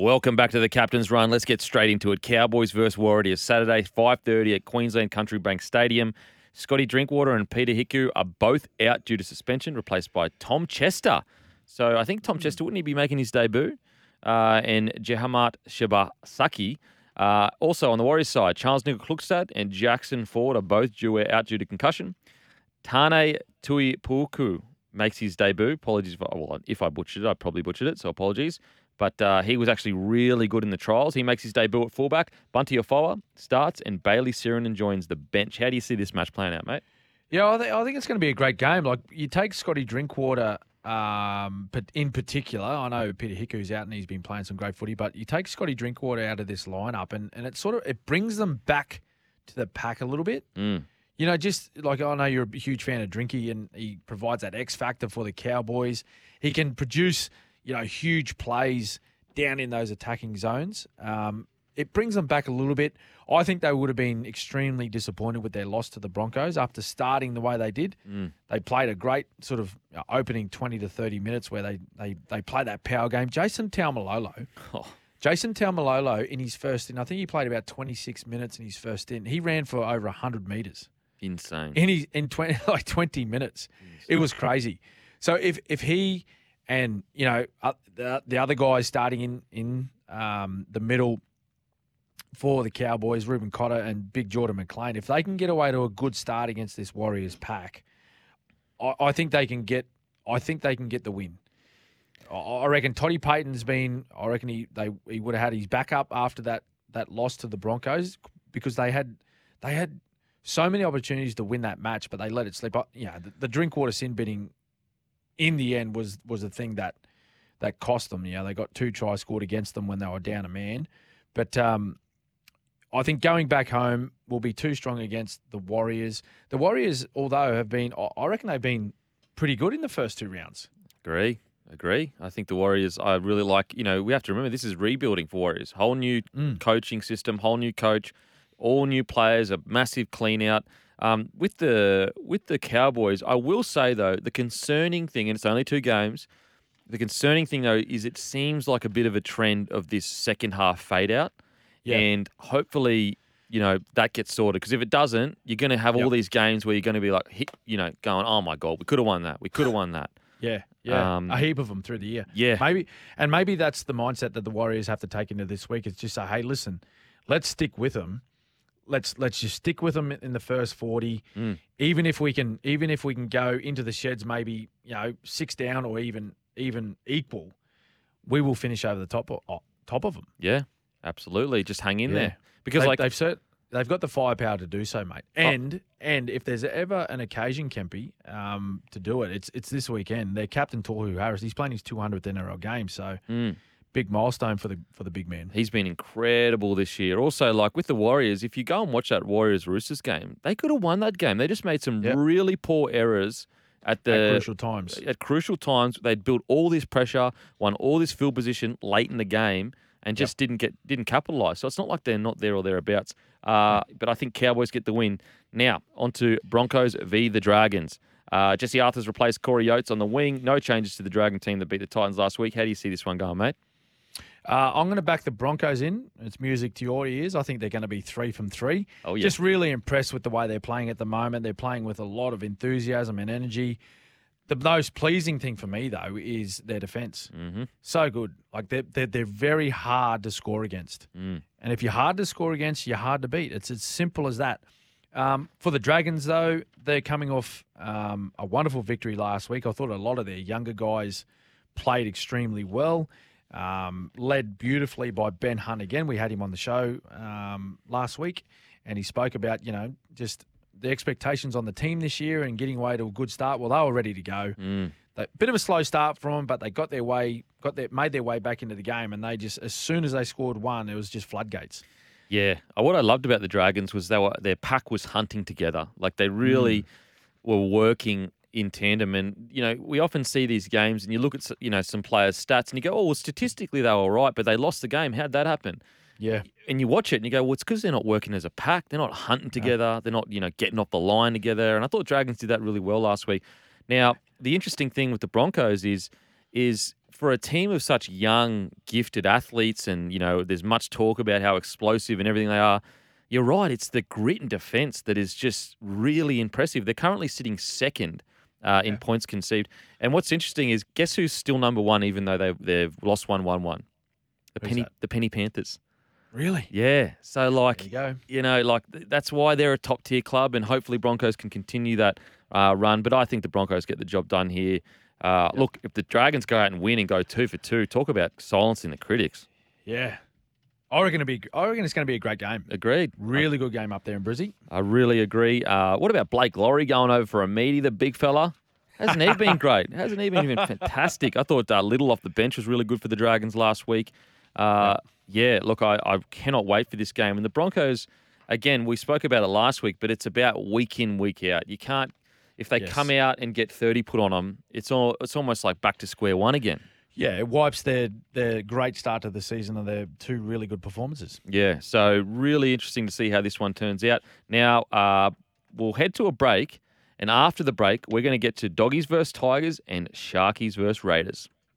Welcome back to the captain's run. Let's get straight into it. Cowboys versus Warriors Saturday, five thirty at Queensland Country Bank Stadium. Scotty Drinkwater and Peter Hiku are both out due to suspension, replaced by Tom Chester. So I think Tom Chester wouldn't he be making his debut? Uh, and Jamal Shibasaki. Uh, also on the Warriors side, Charnze Nicoll and Jackson Ford are both due out due to concussion. Tane Tui Puku makes his debut. Apologies if I, well, if I butchered it, I probably butchered it, so apologies. But uh, he was actually really good in the trials. He makes his debut at fullback. Bunty Afoa starts, and Bailey Sironen joins the bench. How do you see this match playing out, mate? Yeah, I, th- I think it's going to be a great game. Like you take Scotty Drinkwater um, but in particular, I know Peter Hiku's out and he's been playing some great footy, but you take Scotty Drinkwater out of this lineup and, and it sort of it brings them back to the pack a little bit. Mm. You know, just like I know you're a huge fan of Drinky and he provides that X factor for the Cowboys. He can produce, you know, huge plays down in those attacking zones. Um, it brings them back a little bit. I think they would have been extremely disappointed with their loss to the Broncos after starting the way they did. Mm. They played a great sort of uh, opening 20 to 30 minutes where they they, they play that power game. Jason Taumalolo. Oh. Jason Taumalolo in his first in, I think he played about 26 minutes in his first in. He ran for over 100 meters Insane. in his, in 20 like 20 minutes. It was crazy. So if if he and you know uh, the the other guys starting in in um, the middle for the Cowboys, Reuben Cotter and Big Jordan McLean, if they can get away to a good start against this Warriors pack, I, I think they can get. I think they can get the win. I, I reckon Toddy Payten's been. I reckon he they he would have had his backup after that that loss to the Broncos because they had they had so many opportunities to win that match, but they let it slip. Yeah, the, the Drinkwater sin binning in the end was was the thing that that cost them. You know, they got two tries scored against them when they were down a man, but um, I think going back home will be too strong against the Warriors. The Warriors, although have been, I- reckon they've been pretty good in the first two rounds. Agree. Agree. I think the Warriors, I really like, you know, we have to remember this is rebuilding for Warriors. Whole new Mm. coaching system, whole new coach, all new players, a massive clean out. Um, with the with the Cowboys, I will say though, the concerning thing, and it's only two games, the concerning thing though is it seems like a bit of a trend of this second half fade out. Yeah. And hopefully, you know, that gets sorted. Because if it doesn't, you're going to have all these games where you're going to be like, hit, you know, going, oh my God, we could have won that. We could have won that. Yeah, yeah, Um, a heap of them through the year. Yeah. maybe, and maybe that's the mindset that the Warriors have to take into this week. It's just say, hey, listen, let's stick with them. Let's let's just stick with them in the first forty. Mm. Even if we can, even if we can go into the sheds, maybe you know six down or even even equal, we will finish over the top of, oh, top of them. Yeah, absolutely. Just hang in Yeah. there. Because, They- like, they've cert, they've got the firepower to do so, mate. And and if there's ever an occasion, Kempy, um, to do it, it's it's this weekend. Their captain Tohu Harris, he's playing his 200th NRL game, so mm, big milestone for the for the big man. he's been incredible this year. Also, like with the Warriors, if you go and watch that Warriors Roosters game, they could have won that game. They just made some Yep. really poor errors at the At crucial times. at crucial times. They'd built all this pressure, won all this field position late in the game, and just didn't get didn't capitalize. So it's not like they're not there or thereabouts. Uh, but I think Cowboys get the win. Now on to Broncos v the Dragons. Uh, Jesse Arthars replaced Corey Oates on the wing. No changes to the Dragon team that beat the Titans last week. How do you see this one going, mate? Uh, I'm going to back the Broncos in. It's music to your ears. I think they're going to be three from three. Oh yeah, Just really impressed with the way they're playing at the moment. They're playing with a lot of enthusiasm and energy. The most pleasing thing for me though is their defense. hmm So good. Like they're, they're they're very hard to score against. Mm. And if you're hard to score against, you're hard to beat. It's as simple as that. Um, for the Dragons, though, they're coming off um, a wonderful victory last week. I thought a lot of their younger guys played extremely well, um, led beautifully by Ben Hunt again. We had him on the show um, last week, and he spoke about, you know, just the expectations on the team this year and getting away to a good start. Well, they were ready to go. Mm. They, bit of a slow start for them, but they got their way, got their made their way back into the game, and they just as soon as they scored one, it was just floodgates. Yeah, Uh, what I loved about the Dragons was they were their pack was hunting together. Like they really were working in tandem. And you know, we often see these games, and you look at you know some players' stats, and you go, "Oh, well, statistically they were all right, but they lost the game. How'd that happen?" Yeah, And you watch it, and you go, "Well, it's because they're not working as a pack. They're not hunting together. They're not you know getting off the line together." And I thought Dragons did that really well last week. Now, the interesting thing with the Broncos is is for a team of such young, gifted athletes, and you know, there's much talk about how explosive and everything they are. You're right. It's the grit and defence that is just really impressive. They're currently sitting second uh, in points conceived. And what's interesting is, guess who's still number one, even though they've they've lost one one one. The Who's penny that? the penny Panthers. Really? Yeah. So like you you know, like th- that's why they're a top tier club, and hopefully Broncos can continue that uh, run. But I think the Broncos get the job done here. Uh, Look, if the Dragons go out and win and go two for two, talk about silencing the critics. Yeah. I reckon, be, I reckon it's going to be a great game. Agreed. Really good game up there in Brizzy. I really agree. Uh, what about Blake Lawrie going over for a meaty, the big fella? Hasn't he been great? Hasn't he been even fantastic? I thought uh, Little off the bench was really good for the Dragons last week. Uh, yeah, look, I, I cannot wait for this game. And the Broncos, again, we spoke about it last week, but it's about week in, week out. You can't, if they Yes. come out and get 30 put on them, it's, all, it's almost like back to square one again. Yeah, it wipes their, their great start to the season and their two really good performances. Yeah, so really interesting to see how this one turns out. Now, uh, we'll head to a break, and after the break, we're going to get to Doggies versus Tigers and Sharkies versus Raiders.